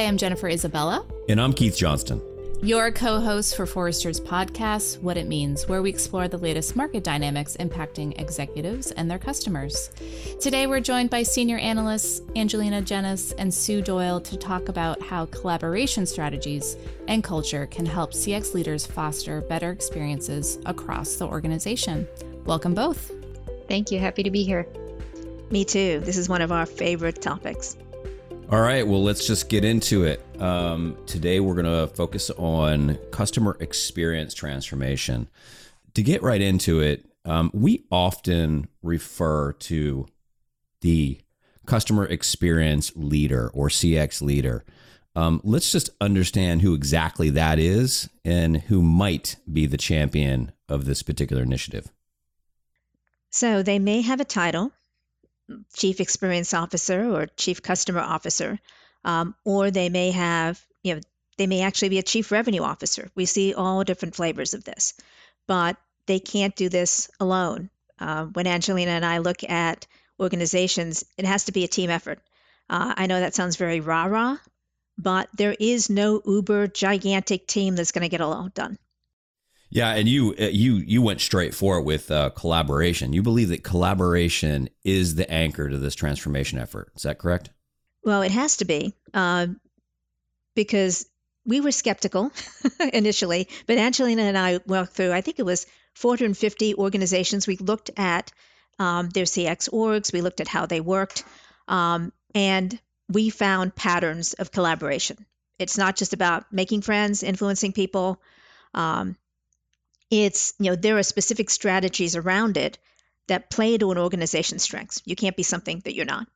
Hi, I'm Jennifer Isabella. And I'm Keith Johnston. Your co host for Forrester's podcast, What It Means, where we explore the latest market dynamics impacting executives and their customers. Today, we're joined by senior analysts Angelina Gennis and Sue Doyle to talk about how collaboration strategies and culture can help CX leaders foster better experiences across the organization. Welcome both. Thank you. Happy to be here. Me too. This is one of our favorite topics. All right, well, let's just get into it. Um, today, we're going to focus on customer experience transformation. To get right into it, um, we often refer to the customer experience leader or CX leader. Um, let's just understand who exactly that is and who might be the champion of this particular initiative. So, they may have a title, chief experience officer or chief customer officer, um, or they may have, you know, they may actually be a chief revenue officer. We see all different flavors of this, but they can't do this alone. Uh, when Angelina and I look at organizations, it has to be a team effort. Uh, I know that sounds very rah rah, but there is no uber gigantic team that's going to get it all done. Yeah, and you uh, you you went straight for it with uh, collaboration. You believe that collaboration is the anchor to this transformation effort. Is that correct? Well, it has to be uh, because we were skeptical initially, but Angelina and I walked through. I think it was 450 organizations. We looked at um, their CX orgs. We looked at how they worked, um, and we found patterns of collaboration. It's not just about making friends, influencing people. Um, it's you know there are specific strategies around it that play to an organization's strengths. You can't be something that you're not.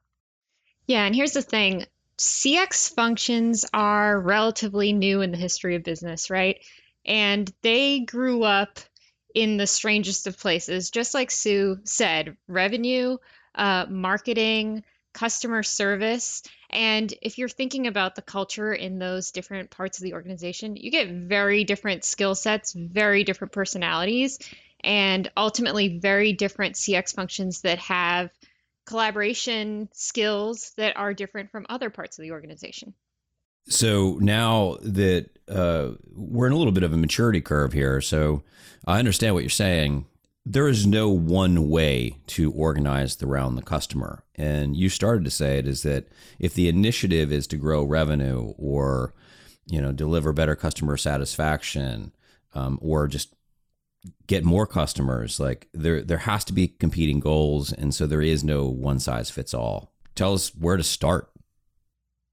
Yeah and here's the thing. Cx functions are relatively new in the history of business right? And they grew up in the strangest of places. Just like sue said revenue uh, marketing customer service. And if you're thinking about the culture in those different parts of the organization, you get very different skill sets, very different personalities, and ultimately very different CX functions that have collaboration skills that are different from other parts of the organization. So now that uh, we're in a little bit of a maturity curve here, so I understand what you're saying there is no one way to organize around the customer. And you started to say it is that if the initiative is to grow revenue or, you know, deliver better customer satisfaction um, or just get more customers, like there there has to be competing goals, and so there is no one size fits all. Tell us where to start.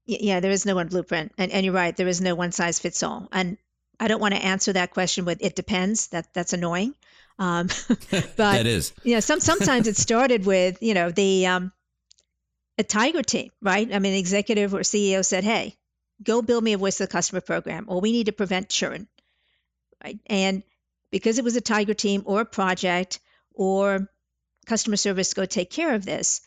Yeah, there is no one blueprint, and and you're right, there is no one size fits all. And I don't want to answer that question with it depends. That that's annoying. Um, but that is, you know, some sometimes it started with you know the um, a tiger team, right? I mean, executive or CEO said, "Hey, go build me a voice of the customer program, or we need to prevent churn." Right, and because it was a tiger team or a project or customer service go take care of this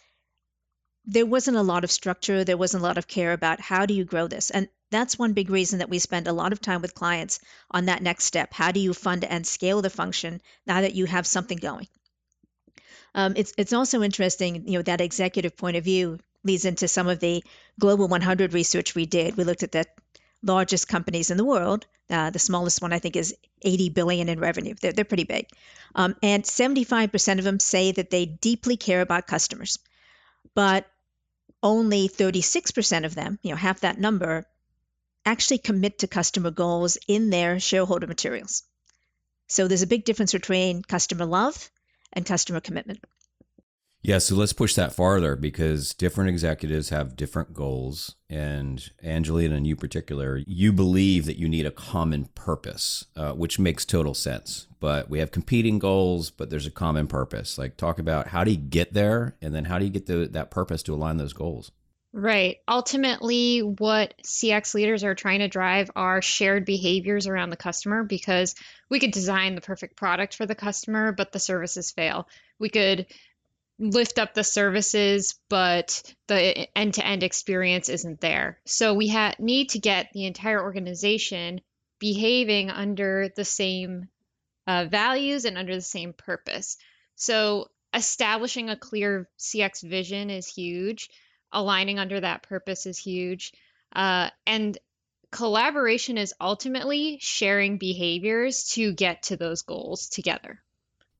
there wasn't a lot of structure there wasn't a lot of care about how do you grow this and that's one big reason that we spend a lot of time with clients on that next step. How do you fund and scale the function now that you have something going? Um, it's it's also interesting, you know, that executive point of view leads into some of the global 100 research we did. We looked at the largest companies in the world. Uh, the smallest one, I think, is 80 billion in revenue. They're, they're pretty big, um, and 75% of them say that they deeply care about customers, but only 36% of them, you know, half that number, actually commit to customer goals in their shareholder materials. So there's a big difference between customer love and customer commitment. Yeah, so let's push that farther because different executives have different goals. And Angelina, and you particular, you believe that you need a common purpose, uh, which makes total sense. But we have competing goals, but there's a common purpose. Like, talk about how do you get there, and then how do you get the, that purpose to align those goals? Right. Ultimately, what CX leaders are trying to drive are shared behaviors around the customer because we could design the perfect product for the customer, but the services fail. We could lift up the services, but the end to end experience isn't there. So we ha- need to get the entire organization behaving under the same uh, values and under the same purpose. So establishing a clear CX vision is huge aligning under that purpose is huge. Uh, and collaboration is ultimately sharing behaviors to get to those goals together.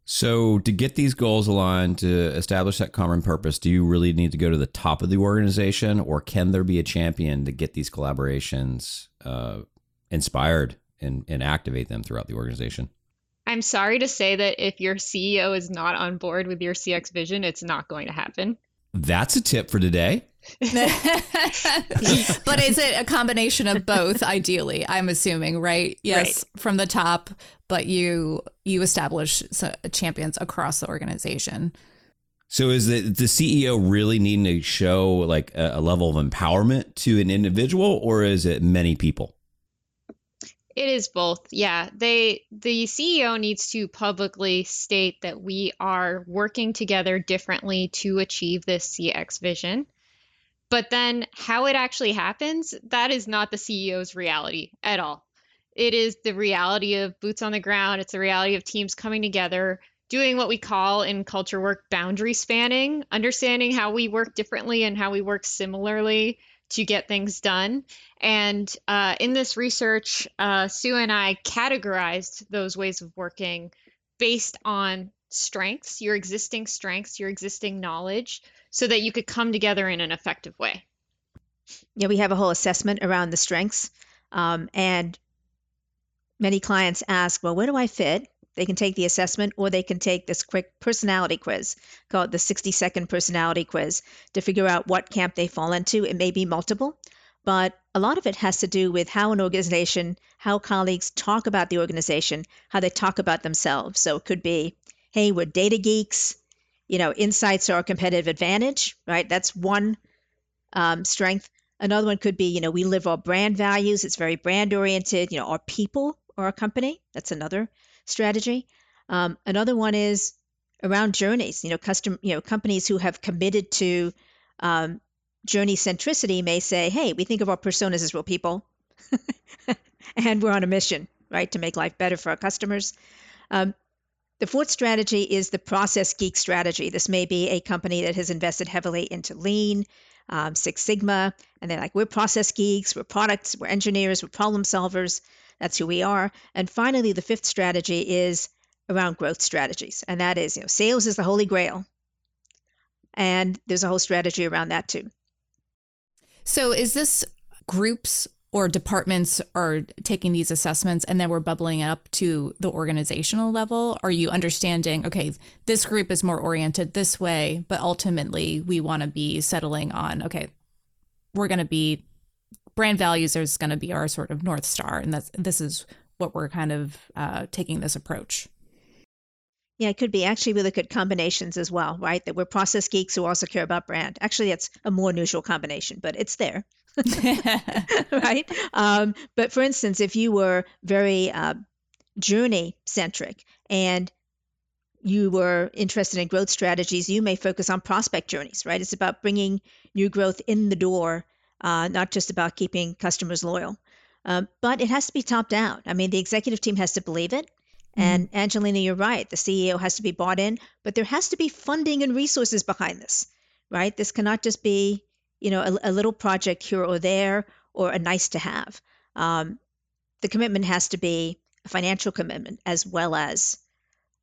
So, to get these goals aligned, to establish that common purpose, do you really need to go to the top of the organization, or can there be a champion to get these collaborations uh, inspired and, and activate them throughout the organization? I'm sorry to say that if your CEO is not on board with your CX vision, it's not going to happen. That's a tip for today. but is it a combination of both ideally i'm assuming right yes right. from the top but you you establish champions across the organization so is the the ceo really needing to show like a, a level of empowerment to an individual or is it many people it is both. Yeah. They the CEO needs to publicly state that we are working together differently to achieve this CX vision. But then how it actually happens, that is not the CEO's reality at all. It is the reality of boots on the ground. It's the reality of teams coming together, doing what we call in culture work boundary spanning, understanding how we work differently and how we work similarly to get things done. And uh, in this research, uh, Sue and I categorized those ways of working based on strengths, your existing strengths, your existing knowledge, so that you could come together in an effective way. Yeah, we have a whole assessment around the strengths. Um, and many clients ask, well, where do I fit? They can take the assessment or they can take this quick personality quiz, called the 60 second personality quiz, to figure out what camp they fall into. It may be multiple, but a lot of it has to do with how an organization, how colleagues talk about the organization, how they talk about themselves. So it could be, hey, we're data geeks, you know, insights are a competitive advantage, right? That's one um, strength. Another one could be, you know, we live our brand values. It's very brand oriented. You know, our people our company. That's another strategy. Um, another one is around journeys. You know, custom, you know, companies who have committed to um, journey centricity may say, hey, we think of our personas as real people, and we're on a mission, right, to make life better for our customers. Um, the fourth strategy is the process geek strategy. This may be a company that has invested heavily into lean, um, Six Sigma, and they're like, we're process geeks, we're products, we're engineers, we're problem solvers. That's who we are. And finally, the fifth strategy is around growth strategies, and that is, you know, sales is the holy grail, and there's a whole strategy around that too. So, is this groups or departments are taking these assessments and then we're bubbling up to the organizational level? Are you understanding, okay, this group is more oriented this way, but ultimately we want to be settling on, okay, we're going to be brand values is going to be our sort of north star, and that's this is what we're kind of uh, taking this approach. Yeah, it could be. Actually, we look at combinations as well, right? That we're process geeks who also care about brand. Actually, it's a more neutral combination, but it's there. right? Um, but for instance, if you were very uh, journey centric and you were interested in growth strategies, you may focus on prospect journeys, right? It's about bringing new growth in the door, uh, not just about keeping customers loyal. Um, but it has to be top down. I mean, the executive team has to believe it. Mm-hmm. And Angelina, you're right. The CEO has to be bought in, but there has to be funding and resources behind this, right? This cannot just be you know, a, a little project here or there or a nice to have. Um, the commitment has to be a financial commitment as well as,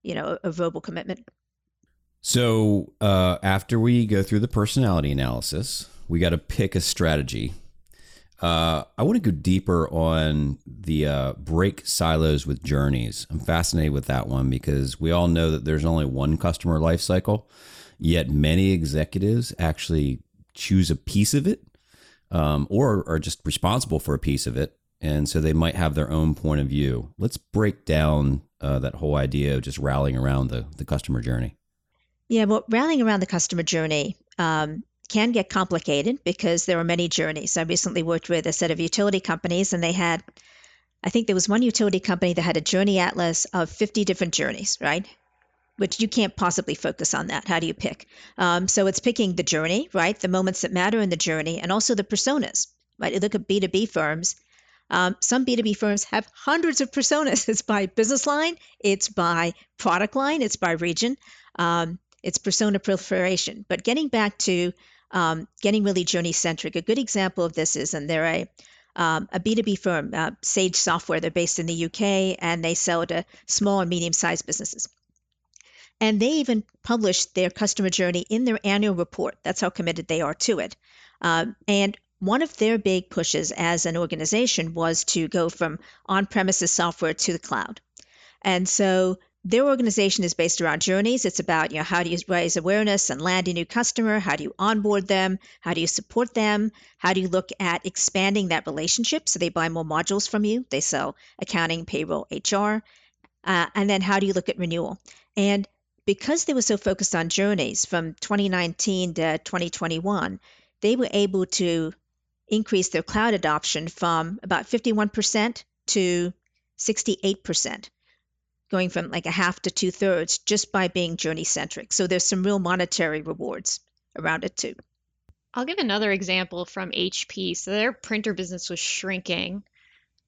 you know, a, a verbal commitment. So uh, after we go through the personality analysis, we got to pick a strategy. Uh, I want to go deeper on the uh, break silos with journeys. I'm fascinated with that one because we all know that there's only one customer life cycle, yet many executives actually choose a piece of it um, or are just responsible for a piece of it. And so they might have their own point of view. Let's break down uh, that whole idea of just rallying around the, the customer journey. Yeah, well, rallying around the customer journey um, can get complicated because there are many journeys. I recently worked with a set of utility companies, and they had, I think there was one utility company that had a journey atlas of 50 different journeys, right? which you can't possibly focus on that. How do you pick? Um, so it's picking the journey, right? The moments that matter in the journey, and also the personas, right? You look at B2B firms. Um, some B2B firms have hundreds of personas. It's by business line, it's by product line, it's by region, um, it's persona proliferation. But getting back to um, getting really journey centric. A good example of this is, and they're a um, a B2B firm, uh, Sage Software. They're based in the UK and they sell to small and medium sized businesses. And they even published their customer journey in their annual report. That's how committed they are to it. Um, and one of their big pushes as an organization was to go from on premises software to the cloud. And so their organization is based around journeys. It's about, you know, how do you raise awareness and land a new customer? How do you onboard them? How do you support them? How do you look at expanding that relationship so they buy more modules from you? They sell accounting, payroll, HR. Uh, and then how do you look at renewal? And because they were so focused on journeys from 2019 to 2021, they were able to increase their cloud adoption from about 51% to 68% going from like a half to two thirds just by being journey centric. So there's some real monetary rewards around it too. I'll give another example from HP. So their printer business was shrinking.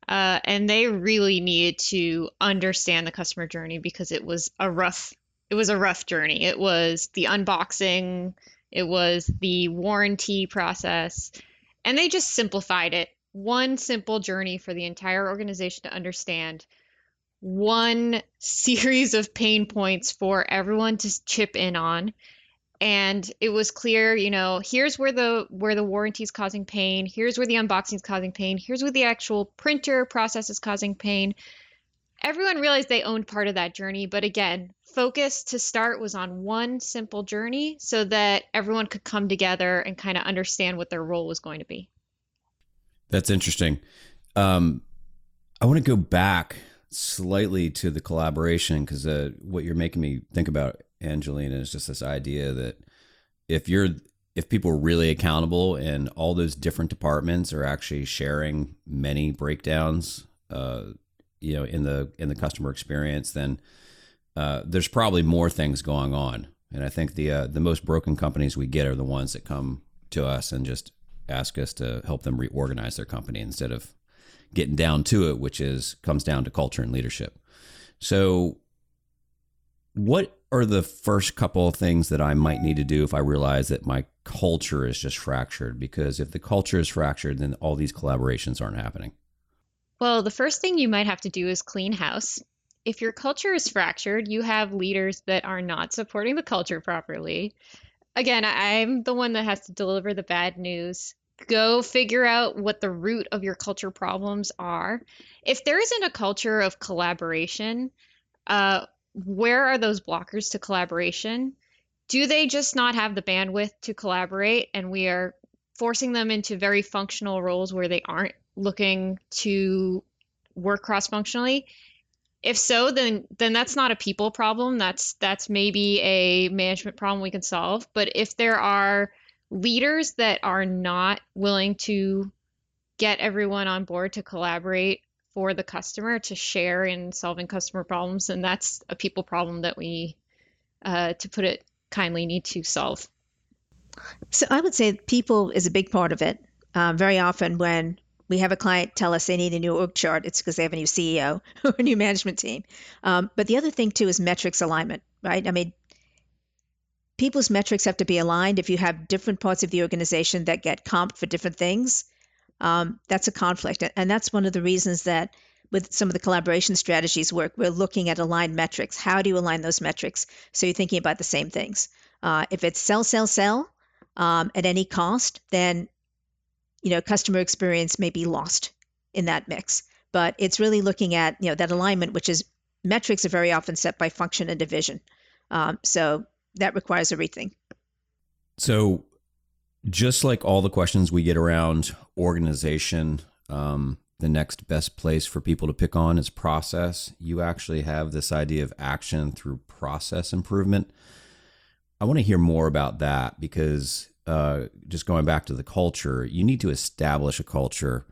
Uh, and they really needed to understand the customer journey because it was a rough it was a rough journey it was the unboxing it was the warranty process and they just simplified it one simple journey for the entire organization to understand one series of pain points for everyone to chip in on. And it was clear you know here's where the where the warranty is causing pain here's where the unboxing is causing pain here's where the actual printer process is causing pain. Everyone realized they owned part of that journey but again focus to start was on one simple journey so that everyone could come together and kind of understand what their role was going to be. That's interesting. Um, i want to go back slightly to the collaboration because uh, what you're making me think about, Angelina, is just this idea that if you're if people are really accountable and all those different departments are actually sharing many breakdowns, uh, you know, in the in the customer experience, then uh, there's probably more things going on. And I think the uh, the most broken companies we get are the ones that come to us and just ask us to help them reorganize their company instead of getting down to it, which is comes down to culture and leadership. So, what are the first couple of things that I might need to do if I realize that my culture is just fractured? Because if the culture is fractured, then all these collaborations aren't happening. Well, the first thing you might have to do is clean house. If your culture is fractured, you have leaders that are not supporting the culture properly. Again, I'm the one that has to deliver the bad news go figure out what the root of your culture problems are. If there isn't a culture of collaboration, uh, where are those blockers to collaboration? Do they just not have the bandwidth to collaborate and we are forcing them into very functional roles where they aren't looking to work cross functionally? If so, then then that's not a people problem. That's that's maybe a management problem we can solve. But if there are leaders that are not willing to get everyone on board to collaborate for the customer to share in solving customer problems. And that's a people problem that we uh, to put it kindly need to solve. So i would say people is a big part of it. Um, very often when we have a client tell us they need a new org chart it's because they have a new ceo or a new management team. Um, but the other thing too is metrics alignment right? I mean people's metrics have to be aligned. If you have different parts of the organization that get comped for different things, um, that's a conflict. And that's one of the reasons that with some of the collaboration strategies work, we're looking at aligned metrics. How do you align those metrics so you're thinking about the same things? Uh, if it's sell, sell, sell um, at any cost, then you know customer experience may be lost in that mix. But it's really looking at you know that alignment, which is metrics are very often set by function and division. Um, so that requires a rethink. So, just like all the questions we get around organization, um, the next best place for people to pick on is process. You actually have this idea of action through process improvement. I want to hear more about that because uh, just going back to the culture, you need to establish a culture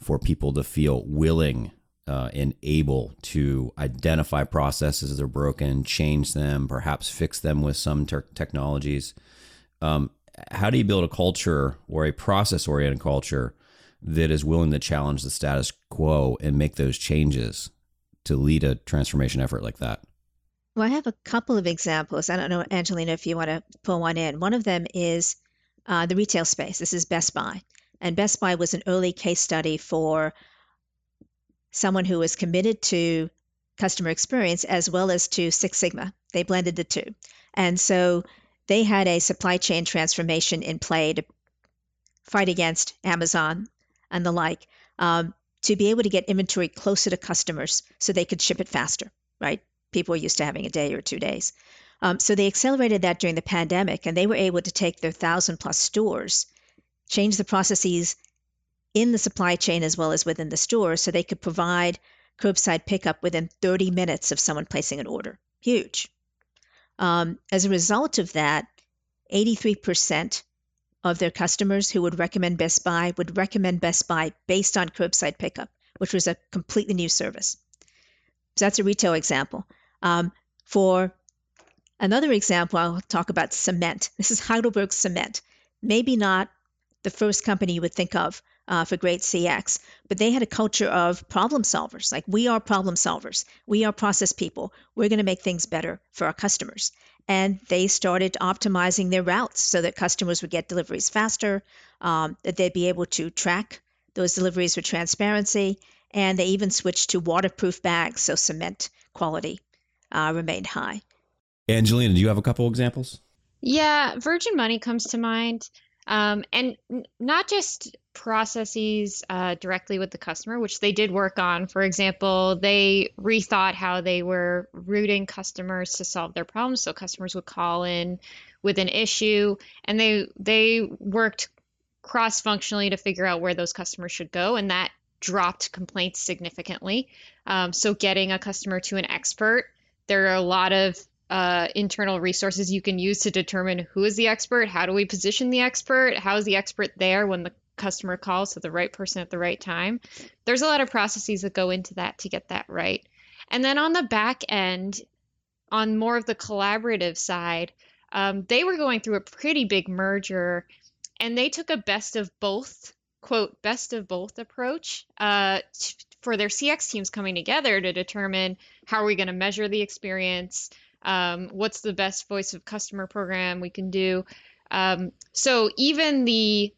for people to feel willing uh, and able to identify processes that are broken, change them, perhaps fix them with some ter- technologies. Um, how do you build a culture or a process oriented culture that is willing to challenge the status quo and make those changes to lead a transformation effort like that? Well, I have a couple of examples. I don't know, Angelina, if you want to pull one in. One of them is uh, the retail space. This is Best Buy. And Best Buy was an early case study for someone who was committed to customer experience as well as to Six Sigma. They blended the two. And so they had a supply chain transformation in play to fight against Amazon and the like um, to be able to get inventory closer to customers so they could ship it faster, right? People are used to having a day or two days. Um, so they accelerated that during the pandemic and they were able to take their thousand plus stores, change the processes in the supply chain as well as within the store so they could provide curbside pickup within 30 minutes of someone placing an order. Huge. Um, as a result of that, 83% of their customers who would recommend Best Buy would recommend Best Buy based on curbside pickup, which was a completely new service. So that's a retail example. Um, for another example, I'll talk about cement. This is Heidelberg Cement. Maybe not the first company you would think of uh, for great CX, but they had a culture of problem solvers. Like we are problem solvers, we are process people. We're going to make things better for our customers. And they started optimizing their routes so that customers would get deliveries faster, um, that they'd be able to track those deliveries with transparency, and they even switched to waterproof bags so cement quality uh, remained high. Angelina, do you have a couple examples? Yeah, Virgin Money comes to mind. Um, and not just processes uh, directly with the customer, which they did work on. For example, they rethought how they were routing customers to solve their problems. So customers would call in with an issue, and they they worked cross functionally to figure out where those customers should go, and that dropped complaints significantly. Um, so getting a customer to an expert, there are a lot of uh, internal resources you can use to determine who is the expert, how do we position the expert, how is the expert there when the customer calls, so the right person at the right time. There's a lot of processes that go into that to get that right. And then on the back end, on more of the collaborative side, um, they were going through a pretty big merger and they took a best of both quote best of both approach uh, t- for their cx teams coming together to determine how are we going to measure the experience um, what's the best voice of customer program we can do. Um, so even the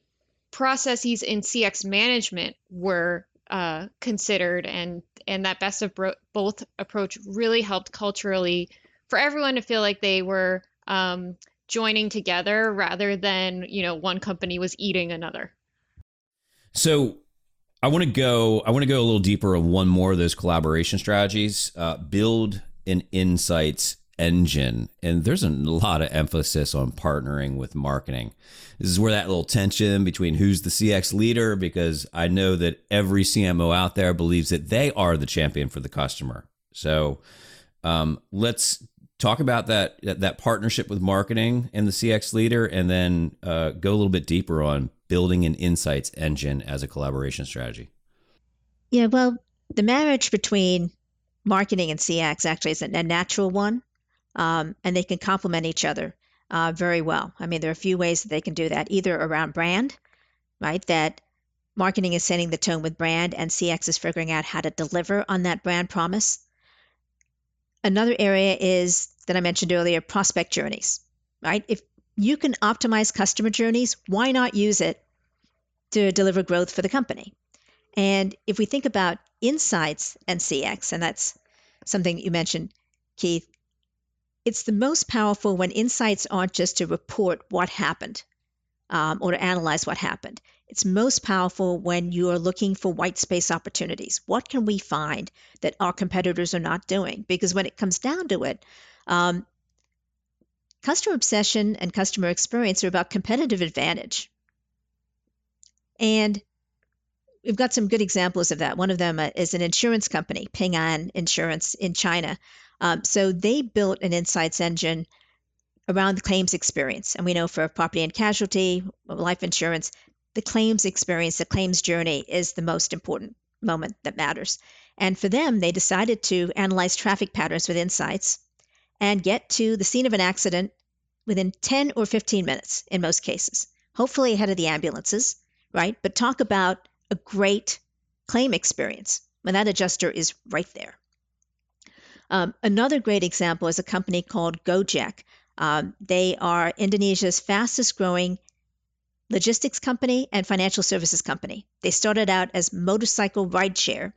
processes in cx management were uh, considered and and that best of bro- both approach really helped culturally for everyone to feel like they were um, joining together rather than you know one company was eating another. So i want to go i want to go a little deeper on one more of those collaboration strategies uh, build an insights engine. And there's a lot of emphasis on partnering with marketing. This is where that little tension between who's the CX leader, because I know that every CMO out there believes that they are the champion for the customer. So um, let's talk about that that partnership with marketing and the CX leader, and then uh, go a little bit deeper on building an insights engine as a collaboration strategy. Yeah, well, the marriage between marketing and CX actually is a natural one um, and they can complement each other uh, very well. I mean, there are a few ways that they can do that, either around brand, right? That marketing is setting the tone with brand, and CX is figuring out how to deliver on that brand promise. Another area is that I mentioned earlier prospect journeys, right? If you can optimize customer journeys, why not use it to deliver growth for the company? And if we think about insights and CX, and that's something you mentioned, Keith, it's the most powerful when insights aren't just to report what happened um, or to analyze what happened. It's most powerful when you're looking for white space opportunities. What can we find that our competitors are not doing? Because when it comes down to it, um, customer obsession and customer experience are about competitive advantage. And we've got some good examples of that. One of them uh, is an insurance company, Ping An Insurance in China. Um, so they built an insights engine around the claims experience. And we know for property and casualty, life insurance, the claims experience, the claims journey is the most important moment that matters. And for them, they decided to analyze traffic patterns with insights and get to the scene of an accident within 10 or 15 minutes in most cases, hopefully ahead of the ambulances, right? But talk about a great claim experience when that adjuster is right there. Um, another great example is a company called Gojek. Um, they are Indonesia's fastest growing logistics company and financial services company. They started out as motorcycle rideshare,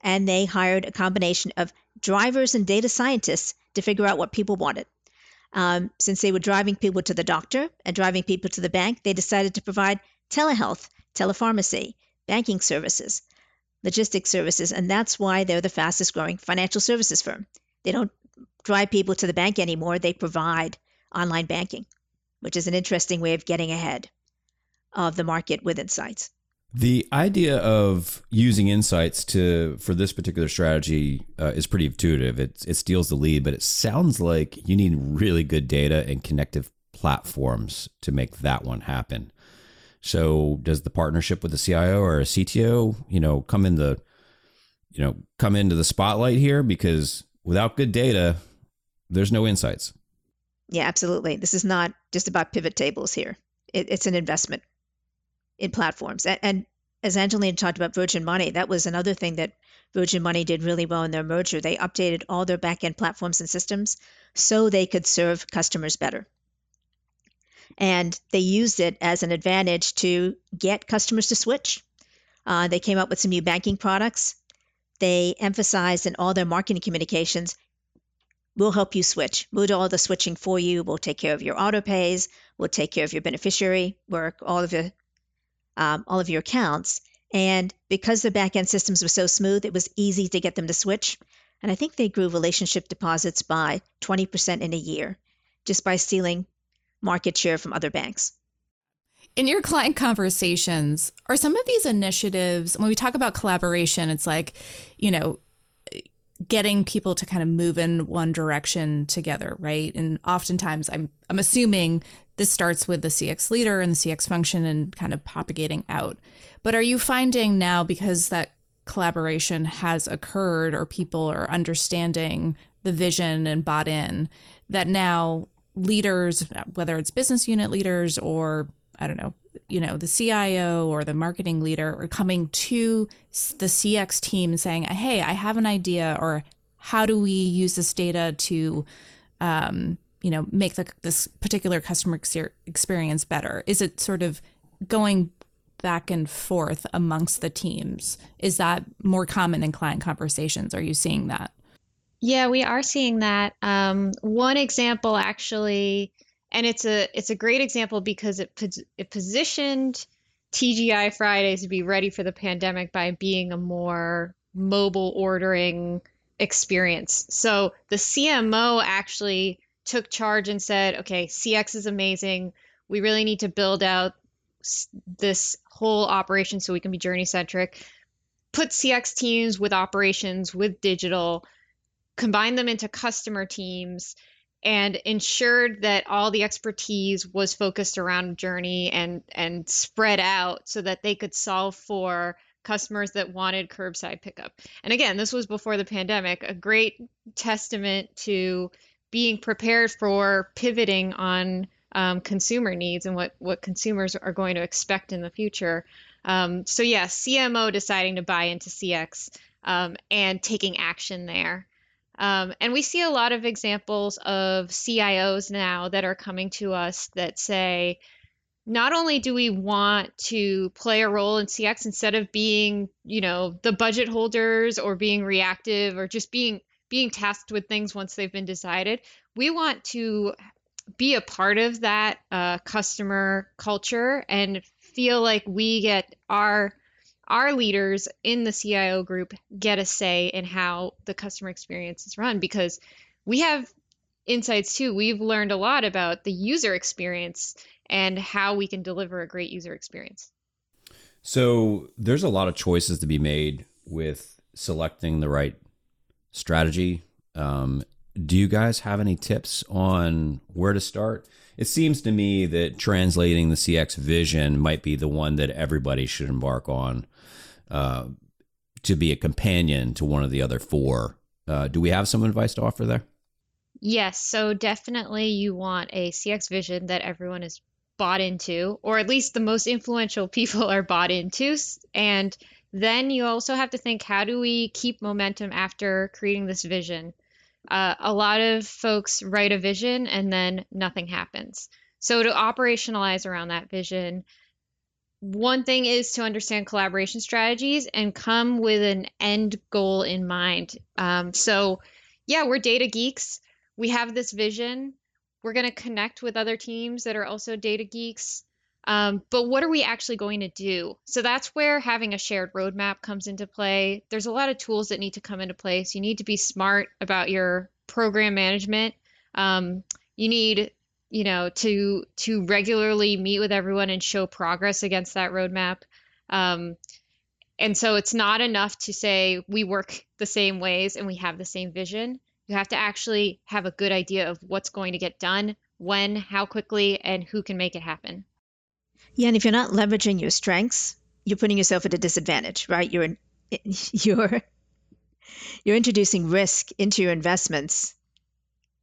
and they hired a combination of drivers and data scientists to figure out what people wanted. Um, since they were driving people to the doctor and driving people to the bank, they decided to provide telehealth, telepharmacy, banking services, logistics services, and that's why they're the fastest growing financial services firm. They don't drive people to the bank anymore, they provide online banking, which is an interesting way of getting ahead of the market with insights. The idea of using insights to for this particular strategy uh, is pretty intuitive. It it steals the lead, but it sounds like you need really good data and connective platforms to make that one happen. So, does the partnership with the CIO or a CTO, you know, come in the, you know, come into the spotlight here? Because without good data, there's no insights. Yeah, absolutely. This is not just about pivot tables here. It, it's an investment in platforms. And, and as Angelina talked about Virgin Money, that was another thing that Virgin Money did really well in their merger. They updated all their backend platforms and systems so they could serve customers better. And they used it as an advantage to get customers to switch. Uh, they came up with some new banking products. They emphasized in all their marketing communications we'll help you switch. We'll do all the switching for you. We'll take care of your auto pays. We'll take care of your beneficiary work, all of your um, all of your accounts. And because the backend systems were so smooth, it was easy to get them to switch. And I think they grew relationship deposits by 20% in a year just by stealing market share from other banks. In your client conversations, are some of these initiatives, when we talk about collaboration, it's like, you know, getting people to kind of move in one direction together, right? And oftentimes I'm I'm assuming this starts with the CX leader and the CX function and kind of propagating out. But are you finding now because that collaboration has occurred or people are understanding the vision and bought in that now leaders whether it's business unit leaders or I don't know, you know, the CIO or the marketing leader are coming to the CX team saying, "Hey, I have an idea," or "How do we use this data to, um, you know, make the, this particular customer ex- experience better?" Is it sort of going back and forth amongst the teams? Is that more common in client conversations? Are you seeing that? Yeah, we are seeing that. Um, one example actually and it's a it's a great example because it it positioned TGI Fridays to be ready for the pandemic by being a more mobile ordering experience. So the CMO actually took charge and said, "Okay, CX is amazing. We really need to build out this whole operation so we can be journey centric. Put CX teams with operations with digital, combine them into customer teams." and ensured that all the expertise was focused around journey and and spread out so that they could solve for customers that wanted curbside pickup. And again, this was before the pandemic, a great testament to being prepared for pivoting on um, consumer needs and what what consumers are going to expect in the future. Um, so yeah, CMO deciding to buy into CX um, and taking action there. Um, and we see a lot of examples of CIOs now that are coming to us that say, not only do we want to play a role in CX instead of being, you know, the budget holders or being reactive or just being being tasked with things once they've been decided, we want to be a part of that uh, customer culture and feel like we get our our leaders in the CIO group get a say in how the customer experience is run because we have insights too. We've learned a lot about the user experience and how we can deliver a great user experience. So there's a lot of choices to be made with selecting the right strategy. Um, do you guys have any tips on where to start? It seems to me that translating the CX vision might be the one that everybody should embark on uh, to be a companion to one of the other four. Uh, do we have some advice to offer there? Yes. So definitely you want a CX vision that everyone is bought into, or at least the most influential people are bought into. And then you also have to think how do we keep momentum after creating this vision? Uh, a lot of folks write a vision and then nothing happens. So to operationalize around that vision, one thing is to understand collaboration strategies and come with an end goal in mind. Um, so, yeah, we're data geeks. We have this vision. We're going to connect with other teams that are also data geeks. Um, but what are we actually going to do? So that's where having a shared roadmap comes into play. There's a lot of tools that need to come into place. You need to be smart about your program management. Um, you need you know to to regularly meet with everyone and show progress against that roadmap um, and so it's not enough to say we work the same ways and we have the same vision you have to actually have a good idea of what's going to get done when how quickly and who can make it happen yeah and if you're not leveraging your strengths you're putting yourself at a disadvantage right you're you're you're introducing risk into your investments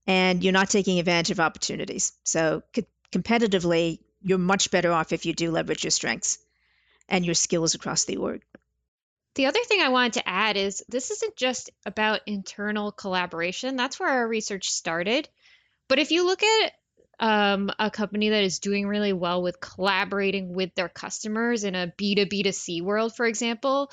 and you're not taking advantage of opportunities. So co- competitively, you're much better off if you do leverage your strengths and your skills across the org. The other thing I wanted to add is this isn't just about internal collaboration. That's where our research started. But if you look at um, a company that is doing really well with collaborating with their customers in a B2B2C world, for example,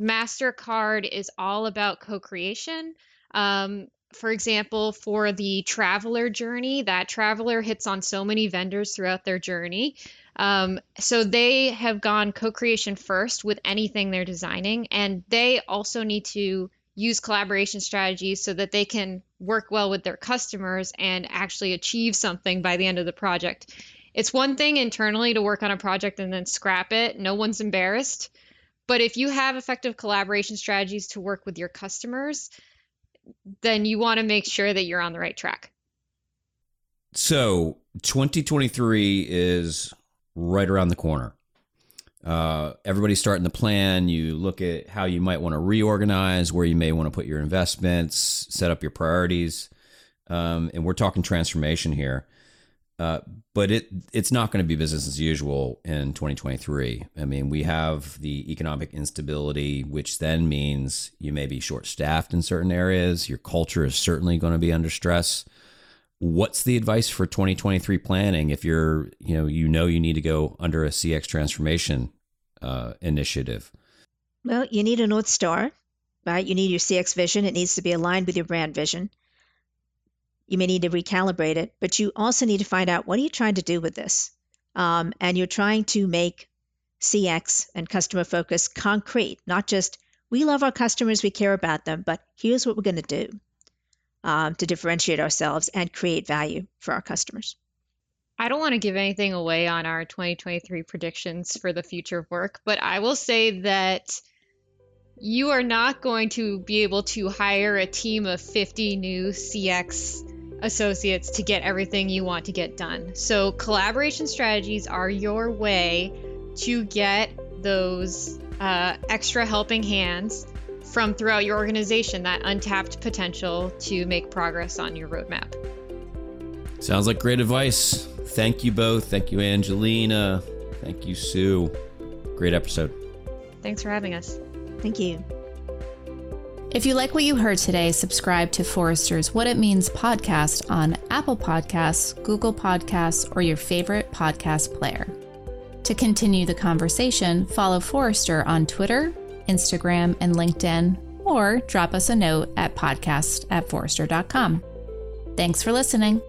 MasterCard is all about co creation. Um, for example, for the traveler journey, that traveler hits on so many vendors throughout their journey. Um, so they have gone co creation first with anything they're designing, and they also need to use collaboration strategies so that they can work well with their customers and actually achieve something by the end of the project. It's one thing internally to work on a project and then scrap it, no one's embarrassed. But if you have effective collaboration strategies to work with your customers, then you want to make sure that you're on the right track. So 2023 is right around the corner. Uh, everybody's starting to plan. You look at how you might want to reorganize, where you may want to put your investments, set up your priorities. Um, and we're talking transformation here. Uh, but it it's not going to be business as usual in 2023. I mean, we have the economic instability, which then means you may be short staffed in certain areas. Your culture is certainly going to be under stress. What's the advice for 2023 planning if you're you know you know you need to go under a CX transformation uh, initiative? Well, you need a north star, right? You need your CX vision. It needs to be aligned with your brand vision. You may need to recalibrate it, but you also need to find out what are you trying to do with this? Um, and you're trying to make CX and customer focus concrete, not just we love our customers, we care about them, but here's what we're going to do um, to differentiate ourselves and create value for our customers. I don't want to give anything away on our 2023 predictions for the future of work, but I will say that you are not going to be able to hire a team of 50 new CX associates to get everything you want to get done. So, collaboration strategies are your way to get those uh, extra helping hands from throughout your organization, that untapped potential to make progress on your roadmap. Sounds like great advice. Thank you both. Thank you, Angelina. Thank you, Sue. Great episode. Thanks for having us. Thank you. If you like what you heard today, subscribe to Forrester's What It Means podcast on Apple Podcasts, Google Podcasts, or your favorite podcast player. To continue the conversation, follow Forrester on Twitter, Instagram, and LinkedIn, or drop us a note at podcast at forrester.com. Thanks for listening.